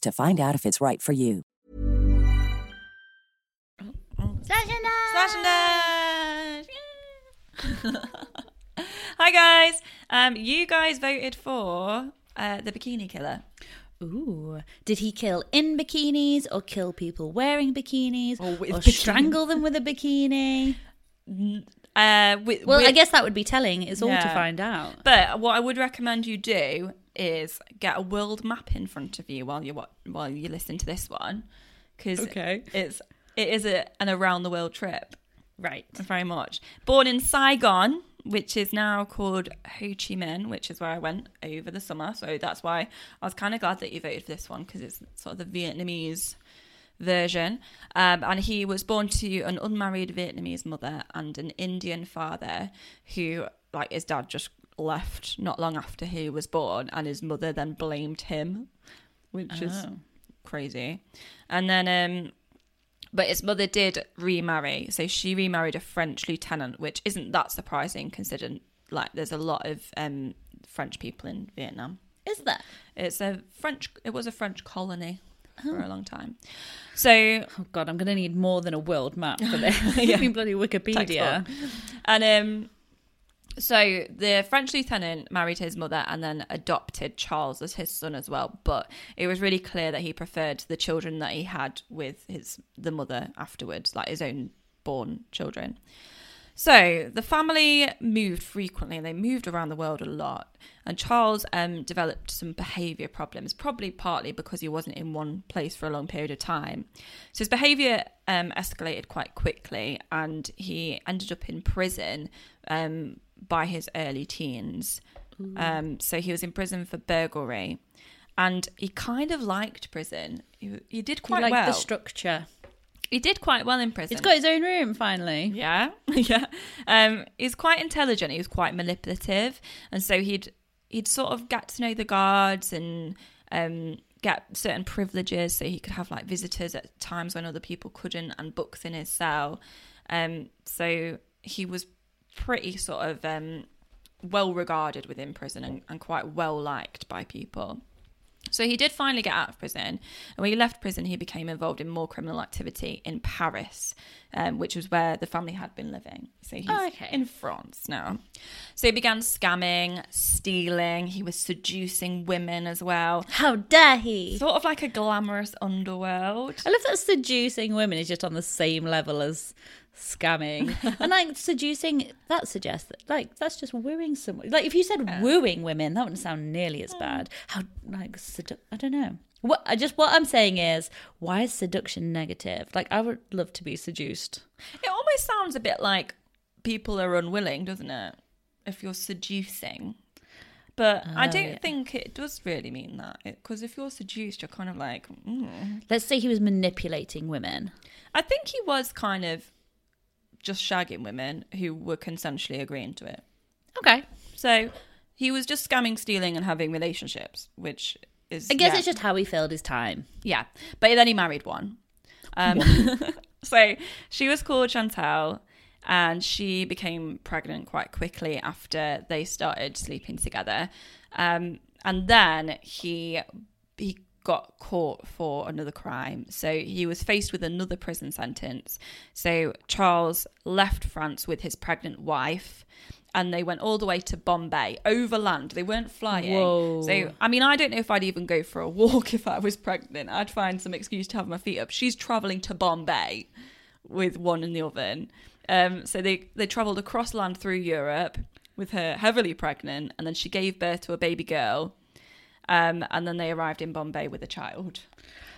to find out if it's right for you. Slash and dash! Hi guys! Um, you guys voted for uh, the Bikini Killer. Ooh, did he kill in bikinis or kill people wearing bikinis Or with or bikini- strangle them with a bikini? Uh, with, Well, I guess that would be telling. It's all to find out. But what I would recommend you do is get a world map in front of you while you wa- while you listen to this one, because Okay. it's it is a, an around the world trip. Right. Very much. Born in Saigon, which is now called Ho Chi Minh, which is where I went over the summer. So that's why I was kind of glad that you voted for this one because it's sort of the Vietnamese version. Um, and he was born to an unmarried Vietnamese mother and an Indian father who, like, his dad just left not long after he was born, and his mother then blamed him, which is Oh. crazy. And then, um, but his mother did remarry, so she remarried a French lieutenant, which isn't that surprising considering like there's a lot of um, French people in Vietnam. Is there? It's a French. It was a French colony for a long time. So Oh God, I'm going to need more than a world map for this. Me bloody Wikipedia. And um, so the French lieutenant married his mother and then adopted Charles as his son as well. But it was really clear that he preferred the children that he had with his the mother afterwards, like his own born children. So the family moved frequently and they moved around the world a lot. And Charles um, developed some behavior problems, probably partly because he wasn't in one place for a long period of time. So his behavior um, escalated quite quickly and he ended up in prison um, by his early teens. Um, so he was in prison for burglary, and he kind of liked prison. He, he did quite like well. the structure. he did quite well in prison. He's got his own room finally. Yeah, yeah. Um, he's quite intelligent. He was quite manipulative, and so he'd he'd sort of get to know the guards and um, get certain privileges, so he could have like visitors at times when other people couldn't, and books in his cell. Um, so he was pretty sort of um, well regarded within prison and, and quite well liked by people. So he did finally get out of prison, and when he left prison, he became involved in more criminal activity in Paris, um, which was where the family had been living. So he's Oh, okay. in France now. So he began scamming, stealing. He was seducing women as well. How dare he? Sort of like a glamorous underworld. I love that seducing women is just on the same level as scamming. and like seducing, that suggests that like that's just wooing someone. Like if you said wooing women, that wouldn't sound nearly as bad. How like sedu- I don't know. What I just what I'm saying is why is seduction negative? Like I would love to be seduced. It almost sounds a bit like people are unwilling, doesn't it? If you're seducing. But I Oh, don't yeah. think it does really mean that. Because if you're seduced, you're kind of like, mm. Let's say he was manipulating women. I think he was kind of just shagging women who were consensually agreeing to it. Okay. So he was just scamming, stealing, and having relationships, which is. I guess yeah. it's just how he filled his time. Yeah, but then he married one. Um, so she was called Chantal, and she became pregnant quite quickly after they started sleeping together. Um, and then he he got caught for another crime, so he was faced with another prison sentence. So Charles left France with his pregnant wife. And they went all the way to Bombay overland. They weren't flying. Whoa. So I mean, I don't know if I'd even go for a walk if I was pregnant. I'd find some excuse to have my feet up. She's traveling to Bombay with one in the oven. Um, so they they travelled across land through Europe with her heavily pregnant, and then she gave birth to a baby girl. Um, and then they arrived in Bombay with a child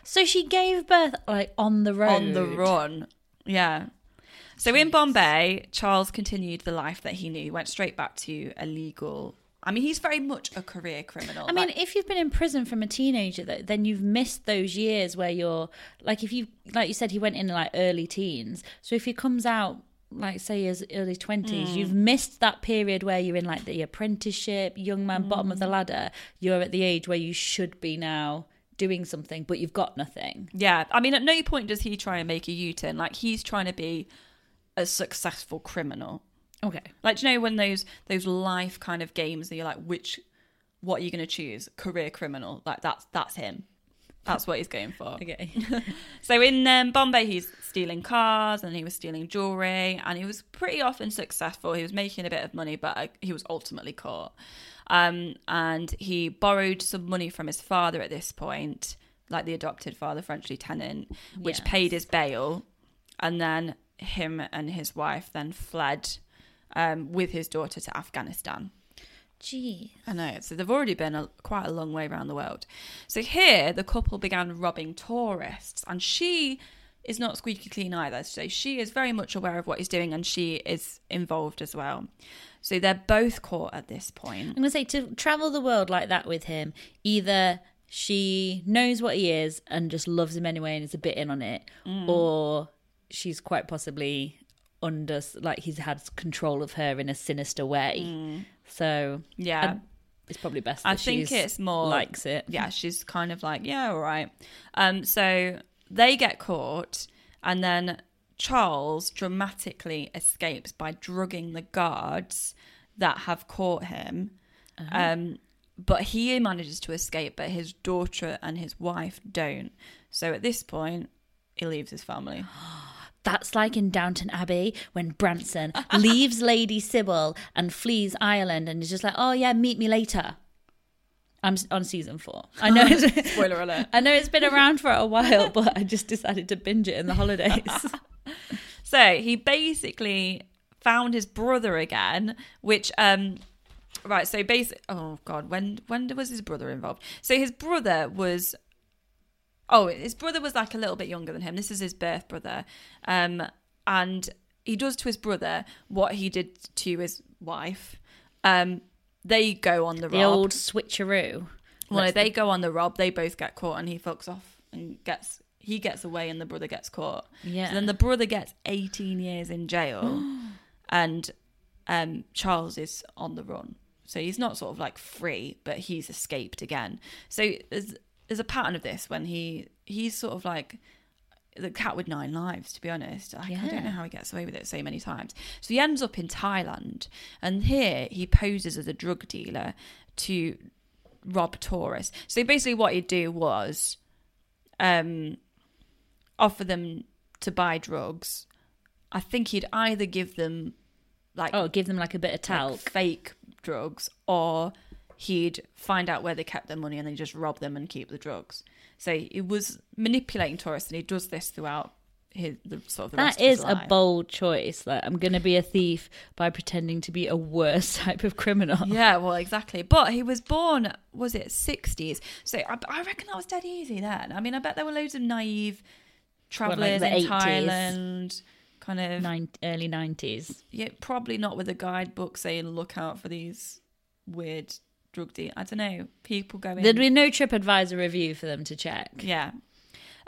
So she gave birth like on the road. on the run. Yeah. So in Bombay, Charles continued the life that he knew. He went straight back to a legal. I mean, he's very much a career criminal. I mean, Like- if you've been in prison from a teenager, though, then you've missed those years where you're like, if you, like you said, he went in like early teens. So if he comes out, like say as early twenties, Mm. you've missed that period where you're in like the apprenticeship, young man, bottom Mm. of the ladder. You're at the age where you should be now doing something, but you've got nothing. Yeah, I mean, at no point does he try and make a U turn. Like he's trying to be a successful criminal. Okay. Like, do you know when those those life kind of games that you're like, which, what are you going to choose? Career criminal. Like that's that's him. That's what he's going for. Okay. So in um, Bombay, he's stealing cars and he was stealing jewelry, and he was pretty often successful. He was making a bit of money, but uh, he was ultimately caught. Um, and he borrowed some money from his father at this point, like the adopted father, French lieutenant, which Yes. paid his bail. And then him and his wife then fled um, with his daughter to Afghanistan. Gee. I know. So they've already been a, quite a long way around the world. So here, the couple began robbing tourists, and she is not squeaky clean either. So she is very much aware of what he's doing, and she is involved as well. So they're both caught at this point. I'm going to say to travel the world like that with him, either she knows what he is and just loves him anyway and is a bit in on it, Mm. or she's quite possibly under, like he's had control of her in a sinister way. So, Yeah. and it's probably best I think she's it's more likes it. Yeah, she's kind of like, yeah, all right. Um, so they get caught, and then Charles dramatically escapes by drugging the guards that have caught him. Um, but he manages to escape, but his daughter and his wife don't. So at this point, he leaves his family. That's like in Downton Abbey when Branson leaves Lady Sybil and flees Ireland and is just like, oh yeah, meet me later. I'm on season four. I know. It's, Spoiler alert. I know it's been around for a while, but I just decided to binge it in the holidays. So he basically found his brother again, which um right, so basic oh god, when when was his brother involved? So his brother was oh, his brother was like a little bit younger than him. This is his birth brother. Um and he does to his brother what he did to his wife. Um they go on the, The rob. old switcheroo. Well, no, Let's- they go on the rob. They both get caught, and he fucks off and gets he gets away, and the brother gets caught. Yeah. So then the brother gets eighteen years in jail, and um, Charles is on the run. So he's not sort of like free, but he's escaped again. So there's a pattern of this when he he's sort of like the cat with nine lives, to be honest. Like, I Yeah. don't know how he gets away with it so many times. So he ends up in Thailand, and here he poses as a drug dealer to rob tourists. So basically, what he'd do was um, offer them to buy drugs. I think he'd either give them like Oh, give them like a bit of like talc. fake drugs, or he'd find out where they kept their money and then just rob them and keep the drugs. So he was manipulating tourists, and he does this throughout his the sort of the rest That his a bold choice. Like, I'm going to be a thief by pretending to be a worse type of criminal. Yeah, well, exactly. But he was born, was it sixties? So I, I reckon that was dead easy then. I mean, I bet there were loads of naive travelers the in 80s? Thailand, kind of Nine, early 90s. yeah, probably not with a guidebook saying look out for these weird drug deal. I don't know. People going. There'd be no TripAdvisor review for them to check. Yeah.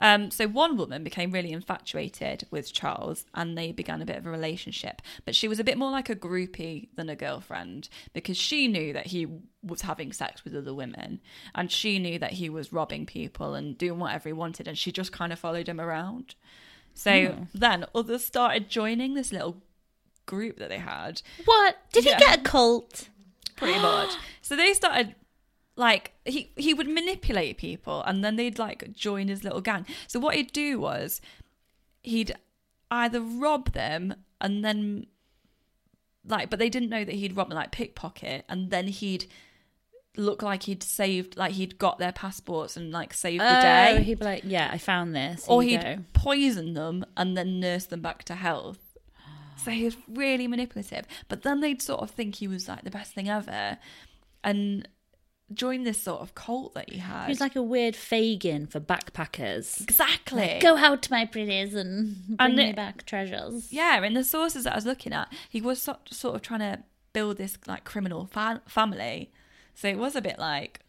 Um, so one woman became really infatuated with Charles and they began a bit of a relationship. But she was a bit more like a groupie than a girlfriend because she knew that he was having sex with other women and she knew that he was robbing people and doing whatever he wanted and she just kind of followed him around. So then others started joining this little group that they had What? Did Yeah. he get a cult? pretty much. So they started like he he would manipulate people and then they'd like join his little gang. So what he'd do was he'd either rob them and then like but they didn't know that he'd rob them like pickpocket and then he'd look like he'd saved like he'd got their passports and like saved the Oh, day he'd be like, yeah, I found this. or Here you he'd go. poison them and then nurse them back to health. So he was really manipulative. But then they'd sort of think he was like the best thing ever and join this sort of cult that he had. He was like a weird Fagin for backpackers. exactly. Like, Go out, to my pretties, and bring And me it- back treasures. yeah, in the sources that I was looking at, he was so, sort of trying to build this like criminal fa- family. So it was a bit like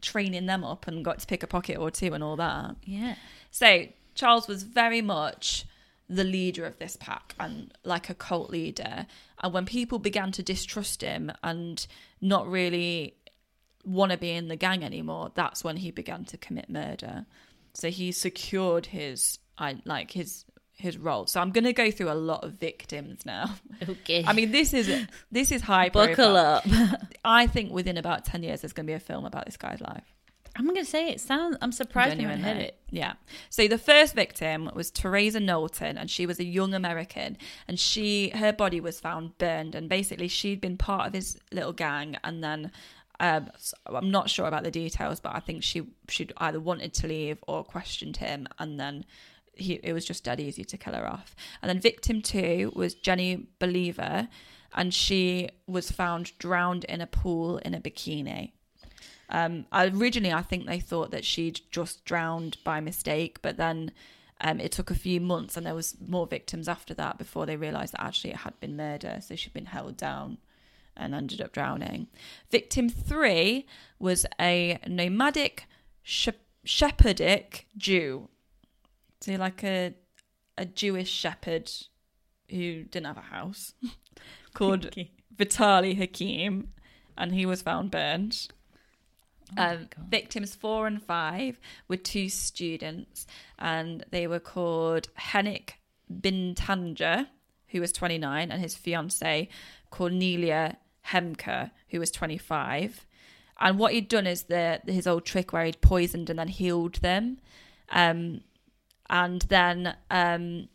training them up and got to pick a pocket or two and all that. Yeah. So Charles was very much the leader of this pack and like a cult leader. And when people began to distrust him and not really want to be in the gang anymore, that's when he began to commit murder. So he secured his I like his his role. So I'm going to go through a lot of victims now. Okay. I mean, this is this is high. Buckle profile. up. I think within about ten years, there's going to be a film about this guy's life. I'm going to say it sounds. I'm surprised haven't heard it. Yeah. So the first victim was Teresa Knowlton, and she was a young American, and she her body was found burned, and basically she'd been part of his little gang, and then. Um, s- I'm not sure about the details, but I think she she'd either wanted to leave or questioned him, and then he it was just dead easy to kill her off. And then victim two was Jenny Believer, and she was found drowned in a pool in a bikini. Um, originally, I think they thought that she'd just drowned by mistake, but then um, it took a few months, and there was more victims after that before they realised that actually it had been murder. So she'd been held down and ended up drowning. Victim three was a nomadic shep- shepherdic Jew, so like a a Jewish shepherd who didn't have a house, called Vitali Hakim, and he was found burned. Um, victims four and five were two students, and they were called Henrik Bintanja, who was 29, and his fiancee Cornelia Hemke, who was 25. And what he'd done is the his old trick where he'd poisoned and then healed them. Um, and then um,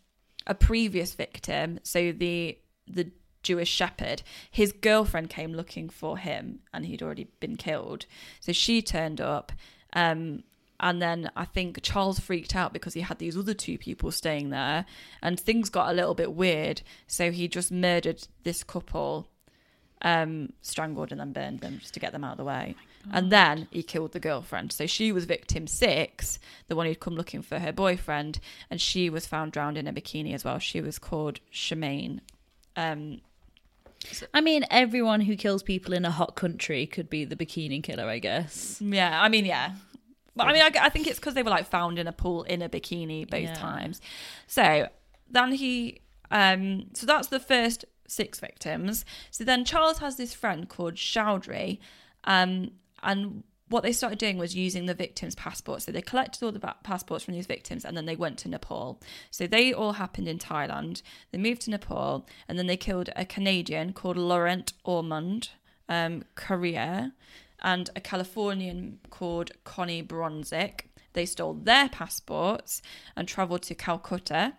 a previous victim, so the the Jewish shepherd, his girlfriend came looking for him, and he'd already been killed. So she turned up, um, and then I think Charles freaked out because he had these other two people staying there, and things got a little bit weird. So he just murdered this couple, um, strangled and then burned them just to get them out of the way. and then he killed the girlfriend. So she was victim six, the one who'd come looking for her boyfriend, and she was found drowned in a bikini as well. She was called Charmayne. Um, I mean, everyone who kills people in a hot country could be the bikini killer, I guess. Yeah, I mean, yeah. But I mean, I, I think it's because they were like found in a pool in a bikini both Yeah. times. So then he, um, so that's the first six victims. So then Charles has this friend called Chowdhury, um, and what they started doing was using the victims' passports. So they collected all the passports from these victims and then they went to Nepal. So they all happened in Thailand. They moved to Nepal and then they killed a Canadian called Laurent Ormond, um, Korea, and a Californian called Connie Bronzich. They stole their passports and traveled to Calcutta.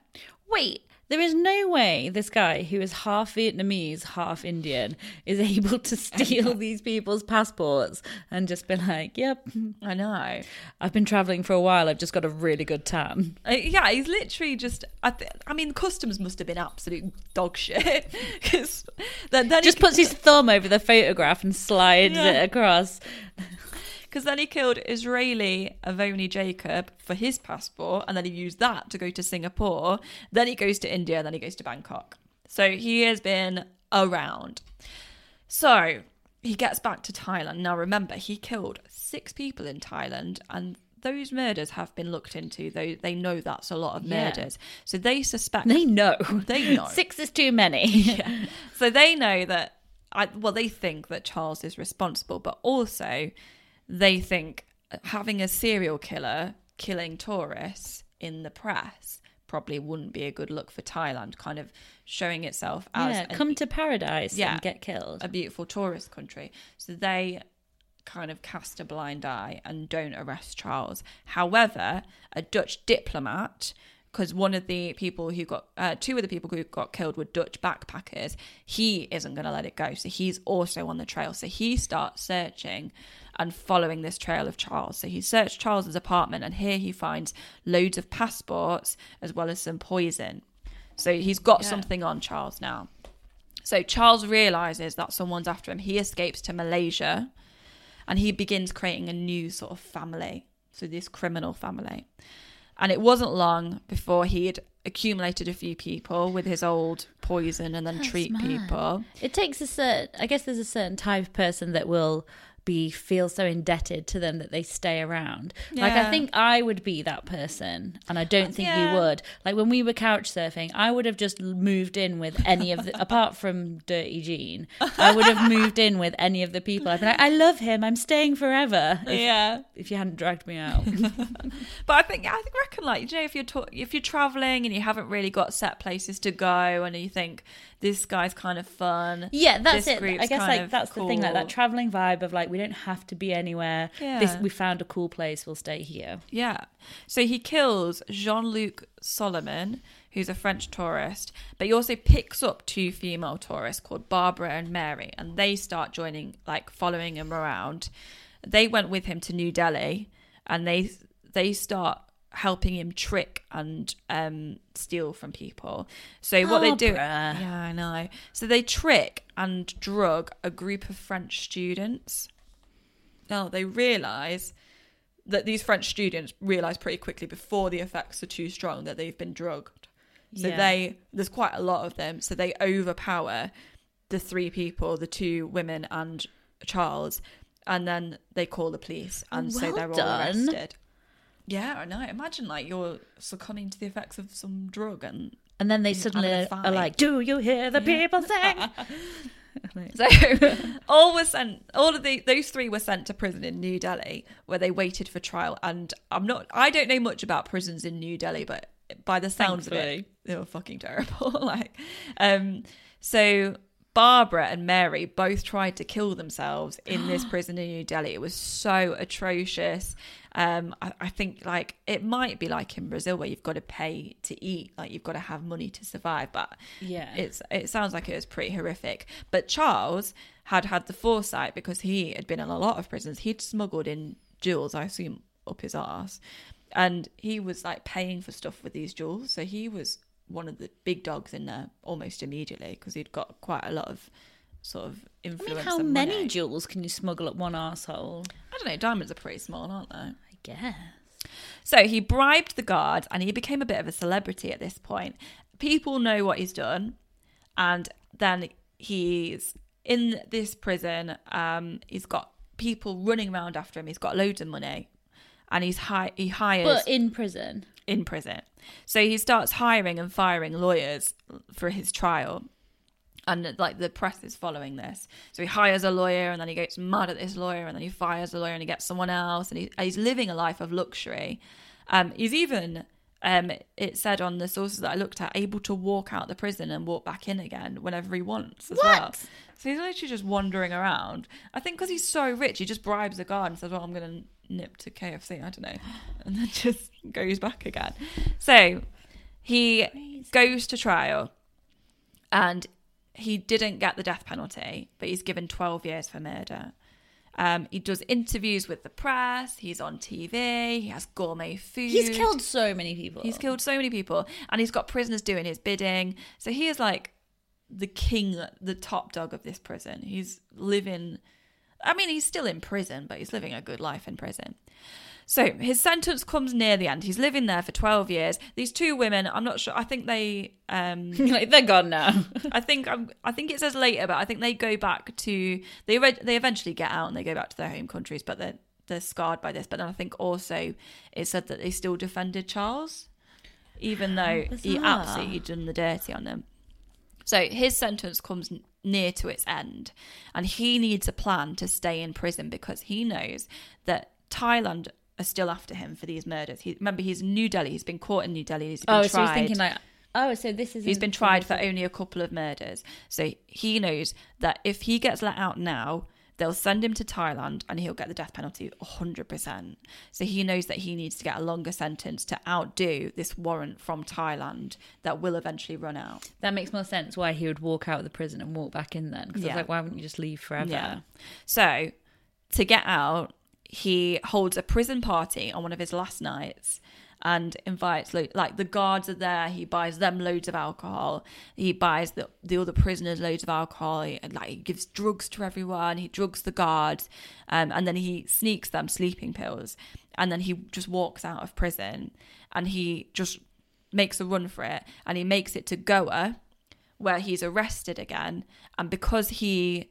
Wait, there is no way this guy who is half Vietnamese, half Indian is able to steal these people's passports and just be like, yep, I know. I've been traveling for a while. I've just got a really good tan. Uh, yeah, he's literally just. I, th- I mean, customs must have been absolute dog shit because then, then Just puts his thumb over the photograph and slides Yeah. it across. Because then he killed Israeli uh, Avoni Jacob for his passport, and then he used that to go to Singapore. Then he goes to India, then he goes to Bangkok. So he has been around. So he gets back to Thailand. Now remember, he killed six people in Thailand, and those murders have been looked into. They they know that's a lot of Yeah. murders, so they suspect. They know. They know. Six is too many. yeah. So they know that. I, well, they think that Charles is responsible, but also they think having a serial killer killing tourists in the press probably wouldn't be a good look for Thailand, kind of showing itself as Yeah, an- come to paradise Yeah. and get killed. a beautiful tourist country. So they kind of cast a blind eye and don't arrest Charles. However, a Dutch diplomat, because one of the people who got, uh, two of the people who got killed were Dutch backpackers, he isn't going to let it go. So he's also on the trail. So he starts searching and following this trail of Charles. So he searched Charles's apartment and here he finds loads of passports as well as some poison. So he's got Yeah. something on Charles now. So Charles realizes that someone's after him. He escapes to Malaysia and he begins creating a new sort of family. So, this criminal family. And it wasn't long before he had accumulated a few people with his old poison and then That's treat mad. people. It takes a certain, I guess there's a certain type of person that will be feel so indebted to them that they stay around. Like I think I would be that person, and I don't think Yeah. you would. Like when we were couch surfing, I would have just moved in with any of the, apart from Dirty Jean, I would have moved in with any of the people. I'd be like, I love him, I'm staying forever. If, Yeah. if you hadn't dragged me out. But I think I think reckon like you know if you're ta- if you're traveling and you haven't really got set places to go and you think this guy's kind of fun. Yeah, that's this it. I guess like that's the thing, like that traveling vibe of like we don't have to be anywhere. This we found a cool place, we'll stay here. Yeah. So he kills Jean Luc Solomon, who's a French tourist, but he also picks up two female tourists called Barbara and Mary, and they start joining, like following him around. They went with him to New Delhi, and they they start helping him trick and um steal from people. So what they do Barbara. Yeah, I know. So they trick and drug a group of French students. Now they realize that these French students realize pretty quickly before the effects are too strong that they've been drugged. So Yeah. they there's quite a lot of them. So they overpower the three people, the two women and Charles, and then they call the police, and so they're all arrested. Yeah, I know. Imagine like you're succumbing to the effects of some drug and And then they suddenly are like, "Do you hear the people sing?" So all were sent. All of the those three were sent to prison in New Delhi, where they waited for trial. And I'm not. I don't know much about prisons in New Delhi, but by the sounds of it, they were fucking terrible. like, um, so Barbara and Mary both tried to kill themselves in this prison in New Delhi. It was so atrocious. Um, I, I think like it might be like in Brazil where you've got to pay to eat, like you've got to have money to survive. But Yeah. it's it sounds like it was pretty horrific. But Charles had had the foresight because he had been in a lot of prisons. He'd smuggled in jewels, I assume, up his arse, and he was like paying for stuff with these jewels. So he was one of the big dogs in there almost immediately because he'd got quite a lot of sort of I influence. mean, how many money. jewels can you smuggle at one arsehole? I don't know. Diamonds are pretty small, aren't they? I guess. So he bribed the guards and he became a bit of a celebrity at this point. People know what he's done, and then he's in this prison. Um, he's got people running around after him. He's got loads of money, and he's hi- he hires But in prison. in prison. So he starts hiring and firing lawyers for his trial. And like the press is following this. So he hires a lawyer and then he gets mad at this lawyer and then he fires the lawyer and he gets someone else and he, he's living a life of luxury. Um, he's even, um, it said on the sources that I looked at, able to walk out the prison and walk back in again whenever he wants as well. So he's literally just wandering around. I think because he's so rich, he just bribes a guard and says, "Well, I'm going to nip to KFC." I don't know, and then just goes back again. So he goes to trial, and he didn't get the death penalty, but he's given 12 years for murder. Um, he does interviews with the press. He's on TV. He has gourmet food. He's killed so many people. He's killed so many people, and he's got prisoners doing his bidding. So he is like the king, the top dog of this prison. He's living. I mean, he's still in prison, but he's living a good life in prison. So his sentence comes near the end. He's living there for twelve years. These two women, I'm not sure. I think they. Um, like they're gone now. I think um, I think it says later, but I think they go back to they re- they eventually get out and they go back to their home countries, but they're they're scarred by this. But then I think also it said that they still defended Charles, even though he absolutely done the dirty on them. So his sentence comes near to its end, and he needs a plan to stay in prison because he knows that Thailand are still after him for these murders. He remember he's in New Delhi. He's been caught in New Delhi. He's been oh, tried. so he's thinking like, oh, so this is. He's been tried for only a couple of murders. So he knows that if he gets let out now, they'll send him to Thailand and he'll get the death penalty 100%. So he knows that he needs to get a longer sentence to outdo this warrant from Thailand that will eventually run out. That makes more sense why he would walk out of the prison and walk back in then. Because I was like, why wouldn't you just leave forever? Yeah. So to get out, he holds a prison party on one of his last nights and invites lo- like the guards are there. He buys them loads of alcohol. He buys the the other prisoners loads of alcohol. He, like he gives drugs to everyone. He drugs the guards, um, and then he sneaks them sleeping pills. And then he just walks out of prison, and he just makes a run for it, and he makes it to Goa, where he's arrested again. And because he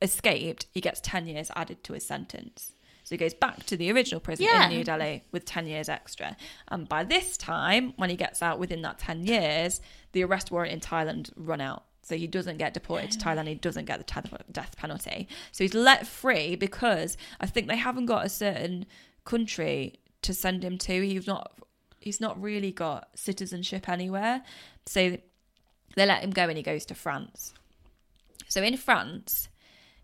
escaped, he gets 10 years added to his sentence. So he goes back to the original prison Yeah. in New Delhi with 10 years extra. And by this time, when he gets out within that 10 years, the arrest warrant in Thailand run out. So he doesn't get deported to Thailand. He doesn't get the death penalty. So he's let free because I think they haven't got a certain country to send him to. He's not. He's not really got citizenship anywhere. So they let him go and he goes to France. So in France,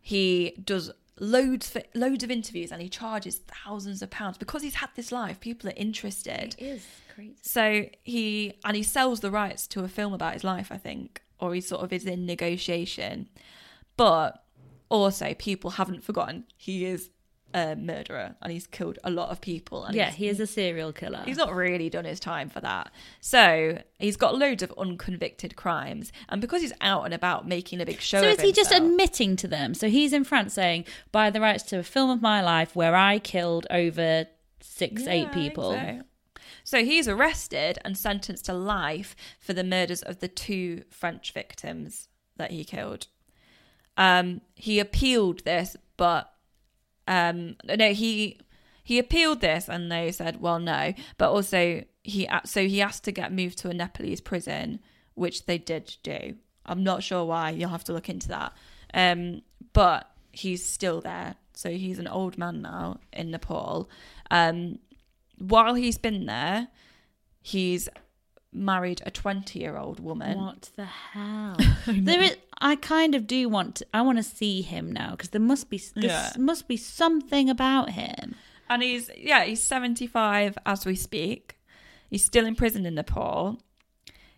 he does loads for, loads of interviews and he charges thousands of pounds because he's had this life. People are interested. It is crazy. So he and he sells the rights to a film about his life, I think, or he sort of is in negotiation. But also, people haven't forgotten he is a murderer and he's killed a lot of people. And Yeah, he is a serial killer. He's not really done his time for that. So he's got loads of unconvicted crimes. And because he's out and about making a big show So is he just admitting to them? So he's in France saying, "Buy the rights to a film of my life where I killed over six, Yeah, eight people." So. So he's arrested and sentenced to life for the murders of the two French victims that he killed. Um, he appealed this, but um, no, he he appealed this, and they said, well, no. But also, he so he asked to get moved to a Nepalese prison, which they did do. I'm not sure why. You'll have to look into that. Um, but he's still there, so he's an old man now in Nepal. Um, while he's been there, he's married a 20 year old woman. What the hell? there is. I kind of do want. To, I want to see him now because there must be. There Yeah. must be something about him. And he's, yeah, he's 75 as we speak. He's still in prison in Nepal.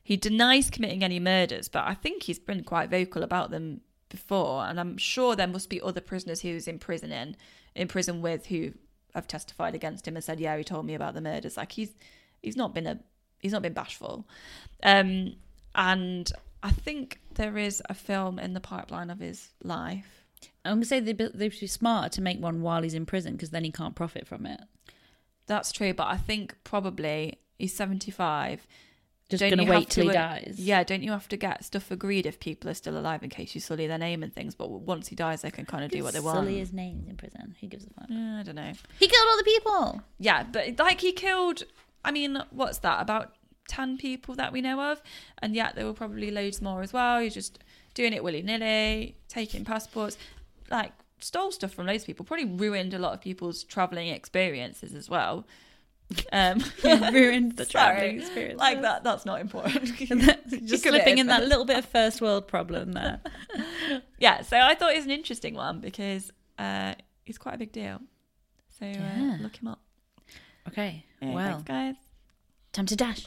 He denies committing any murders, but I think he's been quite vocal about them before. And I'm sure there must be other prisoners he was in prison in, in prison with, who have testified against him and said, "Yeah, he told me about the murders." Like he's he's not been a he's not been bashful. Um, and I think there is a film in the pipeline of his life. I'm gonna say they'd be, they'd be smarter to make one while he's in prison because then he can't profit from it. That's true, but I think probably he's 75. Just don't gonna you wait till he to, dies. Yeah, don't you have to get stuff agreed if people are still alive in case you sully their name and things? But once he dies, they can kind of do what they want. Sully his name in prison. Who gives a fuck? Yeah, I don't know. He killed all the people. Yeah, but like he killed. I mean, what's that? About ten people that we know of, and yet there were probably loads more as well. You're just doing it willy nilly, taking passports, like stole stuff from loads of people. Probably ruined a lot of people's traveling experiences as well. Um, ruined the traveling experience. Like that. That's not important. Just slipping in that little bit of first world problem there. yeah. So I thought it was an interesting one because uh, he's quite a big deal. So uh, look him up. Okay. Yeah, well, thanks, guys. time to dash.